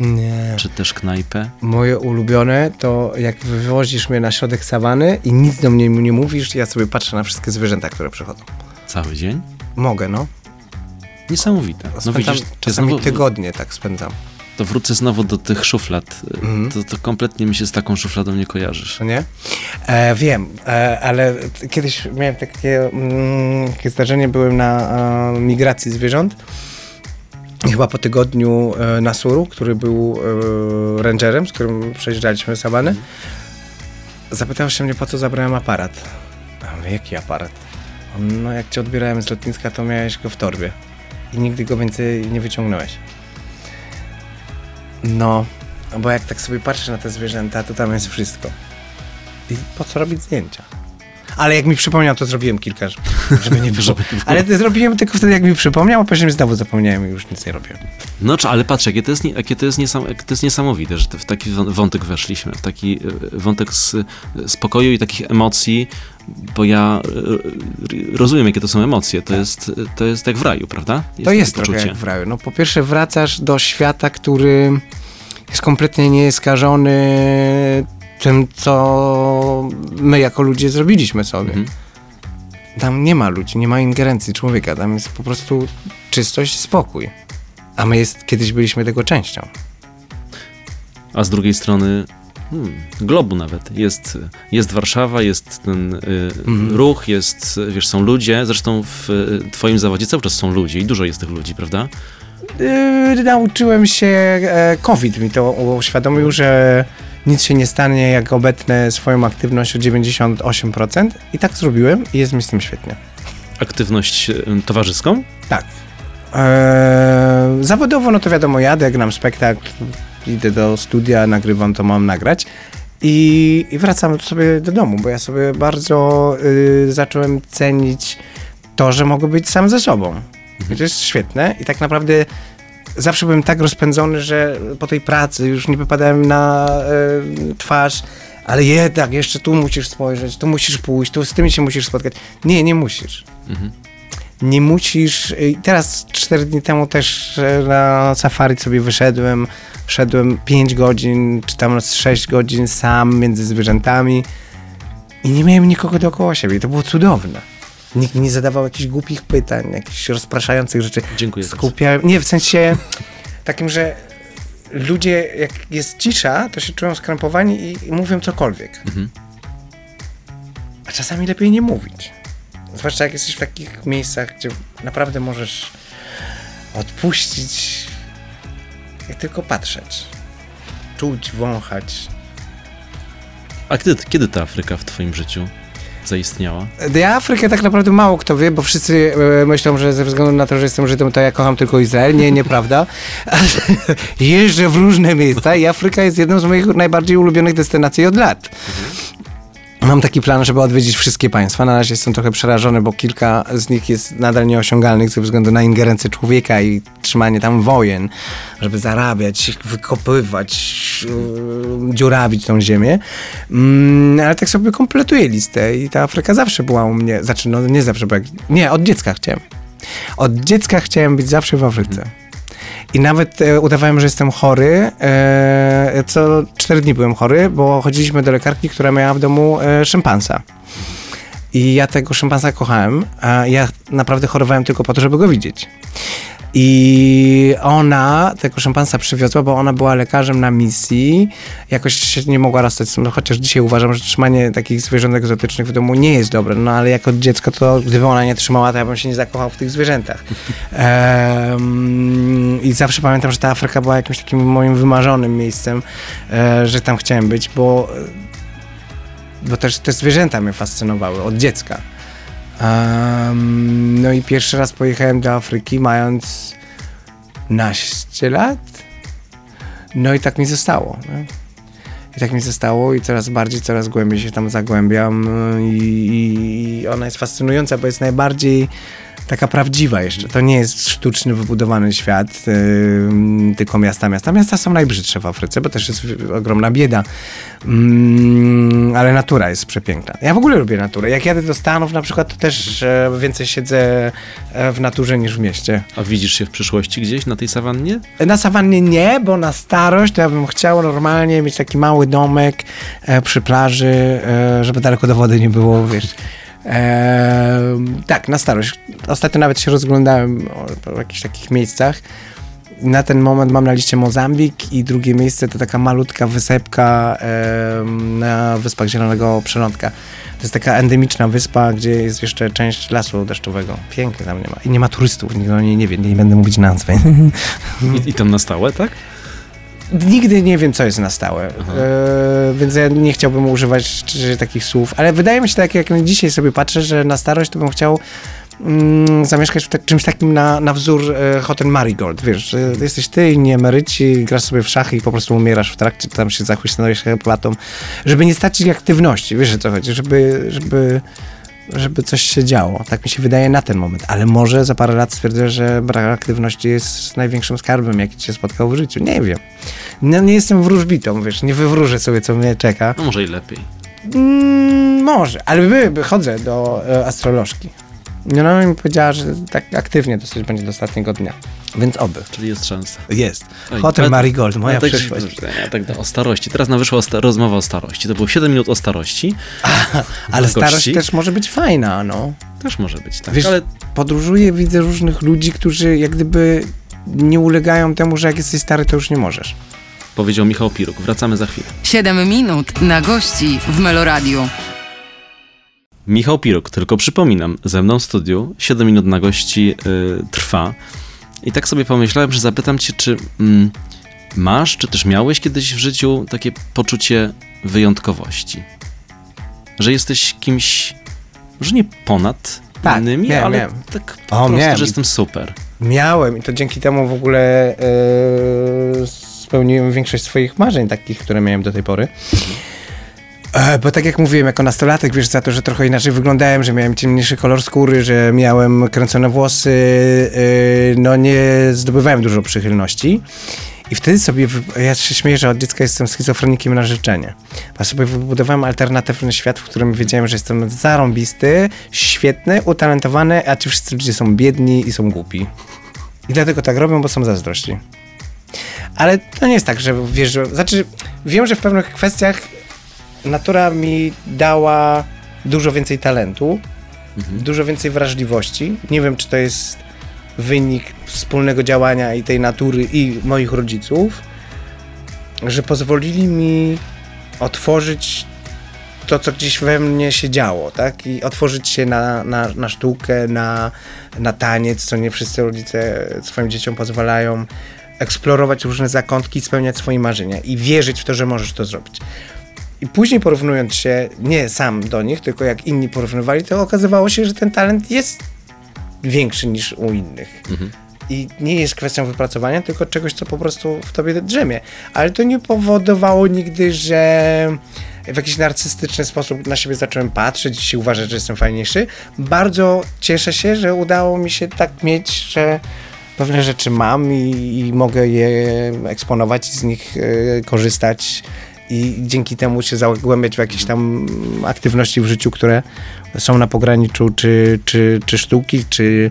Nie. czy też knajpę. Moje ulubione to jak wywozisz mnie na środek sawany i nic do mnie nie mówisz, ja sobie patrzę na wszystkie zwierzęta, które przychodzą. Cały dzień? Mogę, no. Niesamowite. No Spędzam widzisz, czasami znowu, tygodnie tak spędzam. to wrócę znowu do tych szuflad. Mhm. To, to kompletnie mi się z taką szufladą nie kojarzysz. No nie? E, wiem, e, ale kiedyś miałem takie, mm, takie zdarzenie, byłem na e, migracji zwierząt. Chyba po tygodniu e, Nasuru, który był e, rangerem, z którym przejeżdżaliśmy sawany, zapytał się mnie, po co zabrałem aparat. A mówię, jaki aparat? On, no jak cię odbierałem z lotniska, to miałeś go w torbie. I nigdy go więcej nie wyciągnąłeś. No, bo jak tak sobie patrzę na te zwierzęta, to tam jest wszystko. I po co robić zdjęcia? Ale jak mi przypomniał, to zrobiłem kilka, żeby- nie było. Ale to zrobiłem tylko wtedy, jak mi przypomniał, a później znowu zapomniałem i już nic nie robiłem. No ale patrz, jakie to jest, jakie to jest, niesam, jakie to jest niesamowite, że w taki wą- wątek weszliśmy, w taki e, wątek z, spokoju i takich emocji, bo ja e, rozumiem, jakie to są emocje. To, jest, to jest jak w raju, prawda? to takie jest trochę poczucie. jak w raju. No po pierwsze wracasz do świata, który jest kompletnie nieskażony tym, co my jako ludzie zrobiliśmy sobie. Tam nie ma ludzi, nie ma ingerencji człowieka, tam jest po prostu czystość spokój. A my jest, kiedyś byliśmy tego częścią. A z drugiej strony hmm, globu nawet. Jest, jest Warszawa, jest ten y, ruch, jest, wiesz, są ludzie. Zresztą w y, twoim zawodzie cały czas są ludzie i dużo jest tych ludzi, prawda? Yy, nauczyłem się, e, COVID mi to uświadomił, że nic się nie stanie, jak obetnę swoją aktywność o 98% i tak zrobiłem i jest mi z tym świetnie. Aktywność towarzyską? Tak. Eee, zawodowo, no to wiadomo, jadę, gram spektakl, idę do studia, nagrywam, to mam nagrać. I, I wracam sobie do domu, bo ja sobie bardzo y, zacząłem cenić to, że mogę być sam ze sobą. I to jest świetne. I tak naprawdę zawsze byłem tak rozpędzony, że po tej pracy już nie wypadałem na y, twarz, ale jednak jeszcze tu musisz spojrzeć, tu musisz pójść, tu z tymi się musisz spotkać. Nie, nie musisz nie musisz. i Teraz cztery dni temu też e, na safari sobie wyszedłem. Szedłem 5 godzin, czy tam 6 godzin sam między zwierzętami i nie miałem nikogo dookoła siebie. I to było cudowne. Nikt mi nie zadawał jakichś głupich pytań, jakichś rozpraszających rzeczy. Dziękuję. Skupiałem. Nie, w sensie takim, że ludzie, jak jest cisza, to się czują skrępowani i, i mówią cokolwiek. Mhm. A czasami lepiej nie mówić. Zwłaszcza jak jesteś w takich miejscach, gdzie naprawdę możesz odpuścić i tylko patrzeć. Czuć, wąchać. A kiedy, kiedy ta Afryka w twoim życiu zaistniała? Ja Afrykę tak naprawdę mało kto wie, bo wszyscy e, myślą, że ze względu na to, że jestem Żydem, to ja kocham tylko Izrael. Nie, nieprawda. Jeżdżę w różne miejsca i Afryka jest jedną z moich najbardziej ulubionych destynacji od lat. Mam taki plan, żeby odwiedzić wszystkie państwa. Na razie jestem trochę przerażony, bo kilka z nich jest nadal nieosiągalnych ze względu na ingerencję człowieka i trzymanie tam wojen, żeby zarabiać, wykopywać, yy, dziurawić tą ziemię. Mm, ale tak sobie kompletuję listę i ta Afryka zawsze była u mnie, znaczy no nie zawsze, bo jak, nie, od dziecka chciałem. Od dziecka chciałem być zawsze w Afryce. I nawet e, udawałem, że jestem chory. E, co cztery dni byłem chory, bo chodziliśmy do lekarki, która miała w domu e, szympansa. I ja tego szympansa kochałem, a ja naprawdę chorowałem tylko po to, żeby go widzieć. I ona tego szympansa przywiozła, bo ona była lekarzem na misji. Jakoś się nie mogła rozstać z tym, no chociaż dzisiaj uważam, że trzymanie takich zwierząt egzotycznych w domu nie jest dobre. No ale jako dziecko, to gdyby ona nie trzymała, to ja bym się nie zakochał w tych zwierzętach. I zawsze pamiętam, że ta Afryka była jakimś takim moim wymarzonym miejscem, e, że tam chciałem być, bo, bo też te zwierzęta mnie fascynowały od dziecka. Em, no i pierwszy raz pojechałem do Afryki mając naście lat. No i tak mi zostało. Nie? I tak mi zostało i coraz bardziej, coraz głębiej się tam zagłębiam y, i, i ona jest fascynująca, bo jest najbardziej taka prawdziwa jeszcze. To nie jest sztuczny, wybudowany świat, yy, tylko miasta, miasta. Miasta są najbrzydsze w Afryce, bo też jest ogromna bieda. Mm, ale natura jest przepiękna. Ja w ogóle lubię naturę. Jak jadę do Stanów na przykład, to też e, więcej siedzę e, w naturze niż w mieście. A widzisz się w przyszłości gdzieś na tej sawannie? Na sawannie nie, bo na starość to ja bym chciał normalnie mieć taki mały domek e, przy plaży, żeby daleko do wody nie było, wiesz. E, tak, na starość. Ostatnio nawet się rozglądałem po jakichś takich miejscach. Na ten moment mam na liście Mozambik i drugie miejsce to taka malutka wysepka na Wyspach Zielonego Przylądka. To jest taka endemiczna wyspa, gdzie jest jeszcze część lasu deszczowego. Pięknie tam nie ma. I nie ma turystów, nikt o niej nie wie, nie będę mówić nazwy. I, I tam na stałe, tak? Nigdy nie wiem, co jest na stałe, e, więc ja nie chciałbym używać takich słów, ale wydaje mi się tak, jak dzisiaj sobie patrzę, że na starość to bym chciał mm, zamieszkać w tak, czymś takim na, na wzór e, Hotel Marigold, wiesz, że jesteś ty, inni emeryci, grasz sobie w szachy i po prostu umierasz w trakcie, tam się zachłyśnąłeś herbatą, żeby nie stracić aktywności, wiesz o co chodzi, żeby, żeby żeby coś się działo. Tak mi się wydaje na ten moment. Ale może za parę lat stwierdzę, że brak aktywności jest największym skarbem, jaki cię spotkał w życiu. Nie wiem. No, nie jestem wróżbitą, wiesz, nie wywróżę sobie, co mnie czeka. No może i lepiej. Mm, może, ale by, by chodzę do e, astrolożki. No, i mi powiedziała, że tak aktywnie dosyć będzie do ostatniego dnia. Więc oby. Czyli jest szansa. Jest. Oj, Hotel ale- Marigold, moja no tak, przyszłość. Ja, tak, o starości. Teraz nam wyszła sta- rozmowa o starości. To było 7 minut o starości. Ale gości. starość też może być fajna, no. Też może być, tak. Wiesz, ale podróżuję, widzę różnych ludzi, którzy jak gdyby nie ulegają temu, że jak jesteś stary, to już nie możesz. powiedział Michał Piruk. Wracamy za chwilę. 7 minut na gości w Meloradiu. Michał Piruk, tylko przypominam, ze mną w studiu 7 minut na gości y, trwa. I tak sobie pomyślałem, że zapytam cię, czy mm, masz, czy też miałeś kiedyś w życiu takie poczucie wyjątkowości? Że jesteś kimś, może nie ponad Tak, innymi, miałem, ale miałem. tak po O, prostu, miałem. że jestem super. Miałem i to dzięki temu w ogóle e, spełniłem większość swoich marzeń takich, które miałem do tej pory. E, bo tak jak mówiłem, jako nastolatek, wiesz, za to, że trochę inaczej wyglądałem, że miałem ciemniejszy kolor skóry, że miałem kręcone włosy, e, no nie zdobywałem dużo przychylności. I wtedy sobie, ja się śmieję, że od dziecka jestem schizofrenikiem na życzenie. Ja sobie wybudowałem alternatywny świat, w którym wiedziałem, że jestem zarąbisty, świetny, utalentowany, a ci wszyscy ludzie są biedni i są głupi. I dlatego tak robią, bo są zazdrości. Ale to nie jest tak, że wiesz, że... Znaczy, wiem, że w pewnych kwestiach natura mi dała dużo więcej talentu, dużo więcej wrażliwości. Nie wiem, czy to jest wynik wspólnego działania i tej natury i moich rodziców, że pozwolili mi otworzyć to, co gdzieś we mnie się działo, tak? I otworzyć się na, na, na sztukę, na, na taniec, co nie wszyscy rodzice swoim dzieciom pozwalają, eksplorować różne zakątki, spełniać swoje marzenia i wierzyć w to, że możesz to zrobić. I później porównując się nie sam do nich, tylko jak inni porównywali, to okazywało się, że ten talent jest większy niż u innych. I nie jest kwestią wypracowania, tylko czegoś, co po prostu w tobie drzemie. Ale to nie powodowało nigdy, że w jakiś narcystyczny sposób na siebie zacząłem patrzeć i uważać, że jestem fajniejszy. Bardzo cieszę się, że udało mi się tak mieć, że pewne rzeczy mam i, i mogę je eksponować i z nich e, korzystać i dzięki temu się zagłębiać w jakieś tam aktywności w życiu, które są na pograniczu czy, czy, czy sztuki, czy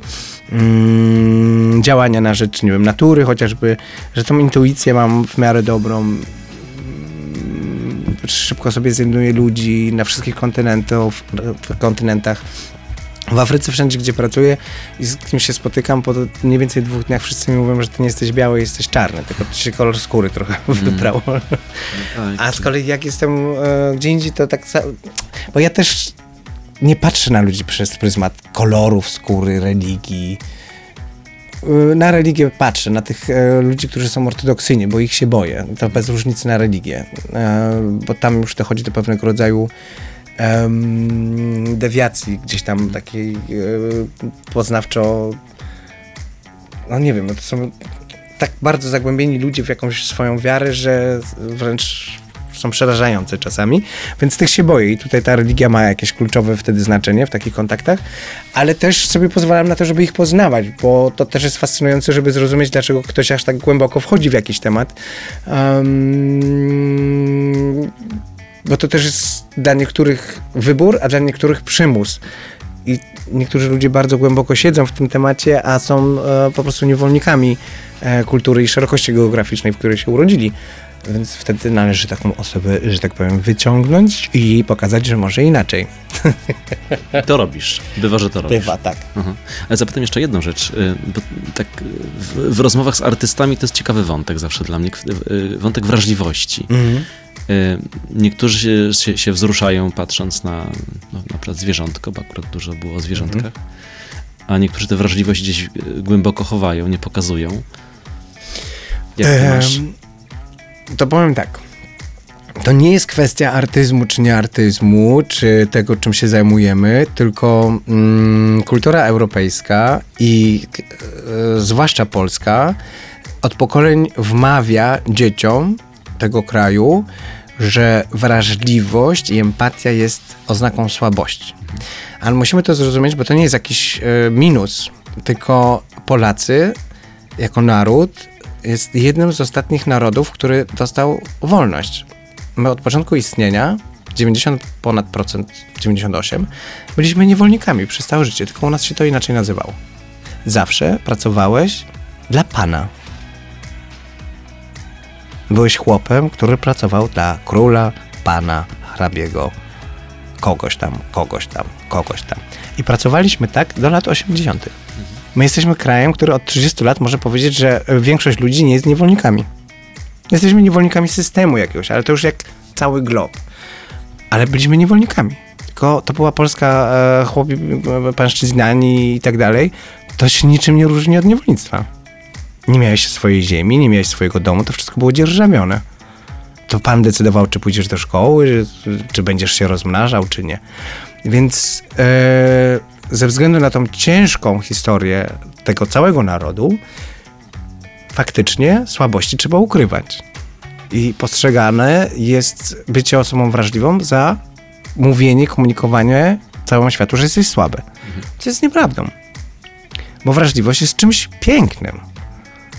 mm, działania na rzecz, nie wiem, natury chociażby, że tą intuicję mam w miarę dobrą. Mm, Szybko sobie znajduję ludzi na wszystkich kontynentów, kontynentach. W Afryce, wszędzie gdzie pracuję i z kim się spotykam, po mniej więcej dwóch dniach wszyscy mi mówią, że ty nie jesteś biały, jesteś czarny, tylko ci się kolor skóry trochę wybrał. A z kolei jak jestem e, gdzie indziej, to tak... Bo ja też nie patrzę na ludzi przez pryzmat kolorów skóry, religii. Y, Na religię patrzę, na tych e, ludzi, którzy są ortodoksyjni, bo ich się boję. To bez różnicy na religię, e, bo tam już dochodzi do pewnego rodzaju em, dewiacji, gdzieś tam takiej e, poznawczo. No nie wiem, no to są tak bardzo zagłębieni ludzie w jakąś swoją wiarę, że wręcz są przerażające czasami, więc tych się boję i tutaj ta religia ma jakieś kluczowe wtedy znaczenie w takich kontaktach, ale też sobie pozwalam na to, żeby ich poznawać, bo to też jest fascynujące, żeby zrozumieć, dlaczego ktoś aż tak głęboko wchodzi w jakiś temat. Um, bo to też jest dla niektórych wybór, a dla niektórych przymus. I niektórzy ludzie bardzo głęboko siedzą w tym temacie, a są e, po prostu niewolnikami e, kultury i szerokości geograficznej, w której się urodzili. Więc wtedy należy taką osobę, że tak powiem, wyciągnąć i jej pokazać, że może inaczej. To robisz. Bywa, że to robisz. Bywa, tak. Aha. Ale zapytam jeszcze jedną rzecz, y, bo tak w, w rozmowach z artystami to jest ciekawy wątek zawsze dla mnie, y, wątek wrażliwości. Mhm. Y, Niektórzy się, się, wzruszają patrząc na no, na przykład zwierzątko, bo akurat dużo było o zwierzątkach, Mhm. a niektórzy tę wrażliwość gdzieś y, głęboko chowają, nie pokazują. Jak ty masz? To powiem tak. To nie jest kwestia artyzmu czy nie artyzmu, czy tego, czym się zajmujemy, tylko mm, kultura europejska i e, zwłaszcza polska od pokoleń wmawia dzieciom tego kraju, że wrażliwość i empatia jest oznaką słabości. Ale musimy to zrozumieć, bo to nie jest jakiś e, minus, tylko Polacy jako naród jest jednym z ostatnich narodów, który dostał wolność. My od początku istnienia, 90 ponad procent, 98, byliśmy niewolnikami przez całe życie, tylko u nas się to inaczej nazywało. Zawsze pracowałeś dla pana. Byłeś chłopem, który pracował dla króla, pana, hrabiego, kogoś tam, kogoś tam, kogoś tam. I pracowaliśmy tak do lat 80. My jesteśmy krajem, który od 30 lat może powiedzieć, że większość ludzi nie jest niewolnikami. Jesteśmy niewolnikami systemu jakiegoś, ale to już jak cały glob. Ale byliśmy niewolnikami. Tylko to była Polska, e, chłopi, e, i tak dalej. To się niczym nie różni od niewolnictwa. Nie miałeś swojej ziemi, nie miałeś swojego domu, to wszystko było dzierżawione. To pan decydował, czy pójdziesz do szkoły, czy, będziesz się rozmnażał, czy nie. Więc e, ze względu na tą ciężką historię tego całego narodu, faktycznie słabości trzeba ukrywać. I postrzegane jest bycie osobą wrażliwą za mówienie, komunikowanie całemu światu, że jesteś słaby. Co jest nieprawdą. Bo wrażliwość jest czymś pięknym.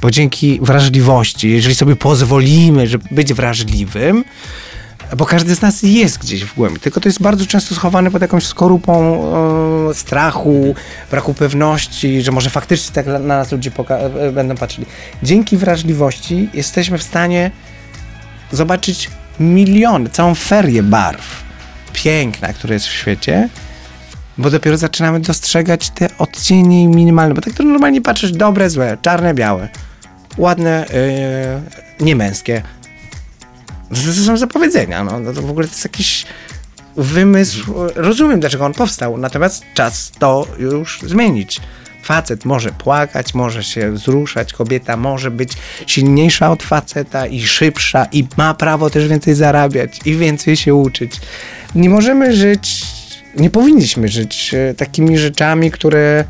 Bo dzięki wrażliwości, jeżeli sobie pozwolimy, żeby być wrażliwym, bo każdy z nas jest gdzieś w głębi, tylko to jest bardzo często schowane pod jakąś skorupą e, strachu, braku pewności, że może faktycznie tak na nas ludzie poka- e, będą patrzyli. Dzięki wrażliwości jesteśmy w stanie zobaczyć miliony, całą ferię barw piękna, które jest w świecie, bo dopiero zaczynamy dostrzegać te odcienie minimalne, bo tak to normalnie patrzysz, dobre, złe, czarne, białe, ładne, yy, niemęskie. To są zapowiedzenia, no. no to w ogóle to jest jakiś wymysł, rozumiem dlaczego on powstał, natomiast czas to już zmienić. Facet może płakać, może się wzruszać, kobieta może być silniejsza od faceta i szybsza i ma prawo też więcej zarabiać i więcej się uczyć. Nie możemy żyć, nie powinniśmy żyć e, takimi rzeczami, które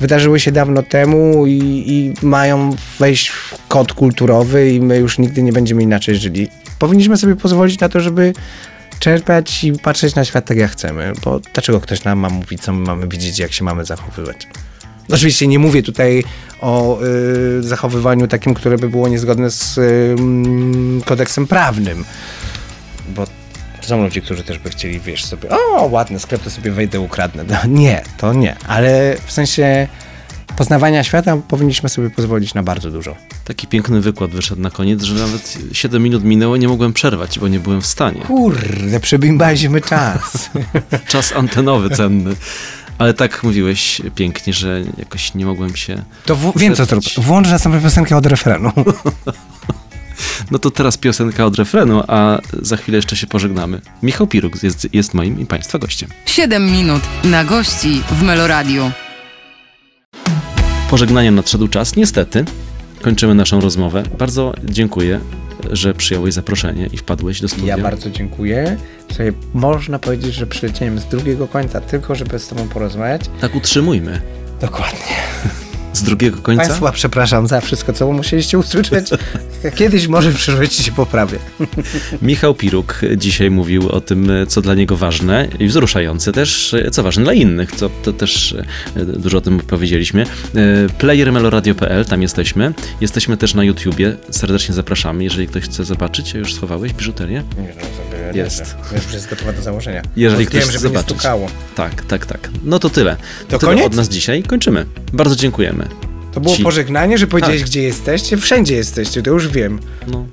wydarzyły się dawno temu i, i mają wejść w kod kulturowy i my już nigdy nie będziemy inaczej żyli. Powinniśmy sobie pozwolić na to, żeby czerpać i patrzeć na świat tak jak chcemy, bo dlaczego ktoś nam ma mówić, co my mamy widzieć, jak się mamy zachowywać? Oczywiście nie mówię tutaj o y, zachowywaniu takim, które by było niezgodne z y, kodeksem prawnym, bo są ludzie, którzy też by chcieli, wiesz, sobie, o, ładny sklep, to sobie wejdę, ukradnę. No, nie, to nie, ale w sensie poznawania świata powinniśmy sobie pozwolić na bardzo dużo. Taki piękny wykład wyszedł na koniec, że nawet 7 minut minęło, nie mogłem przerwać, bo nie byłem w stanie. Kurde, przebimbaliśmy czas. Czas antenowy cenny. Ale tak mówiłeś pięknie, że jakoś nie mogłem się. To w- wiem co zrób. Włącz następną piosenkę od refrenu. No to teraz piosenka od refrenu, a za chwilę jeszcze się pożegnamy. Michał Piruk jest, jest moim i Państwa gościem. 7 minut na gości w Meloradiu. Pożegnania nadszedł czas, niestety. Kończymy naszą rozmowę. Bardzo dziękuję, że przyjąłeś zaproszenie i wpadłeś do studia. Ja bardzo dziękuję. Słuchaj, można powiedzieć, że przyleciałem z drugiego końca tylko, żeby z tobą porozmawiać. Tak utrzymujmy. Dokładnie. Z drugiego końca. Państwa przepraszam za wszystko, co musieliście usłyszeć. Kiedyś może w przyszłości się poprawię. Michał Piruk dzisiaj mówił o tym, co dla niego ważne i wzruszające też, co ważne dla innych, co to też e, dużo o tym powiedzieliśmy. E, Playermeloradio.pl, tam jesteśmy. Jesteśmy też na YouTubie, serdecznie zapraszamy, jeżeli ktoś chce zobaczyć. Już schowałeś biżuterię? Nie, no Jest. Już jest gotowa do założenia. Jeżeli ktoś wiem, chce zobaczyć. stukało. Tak, tak, tak. No to tyle. To tyle koniec? od nas dzisiaj. Kończymy. Bardzo dziękujemy. To było Ci. pożegnanie, że powiedziałeś, Tak. gdzie jesteście? Wszędzie jesteście, to już wiem. No,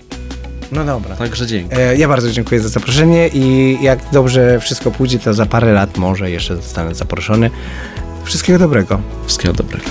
No dobra. także dzięki. E, Ja bardzo dziękuję za zaproszenie i jak dobrze wszystko pójdzie, to za parę lat może jeszcze zostanę zaproszony. Wszystkiego dobrego. Wszystkiego dobrego.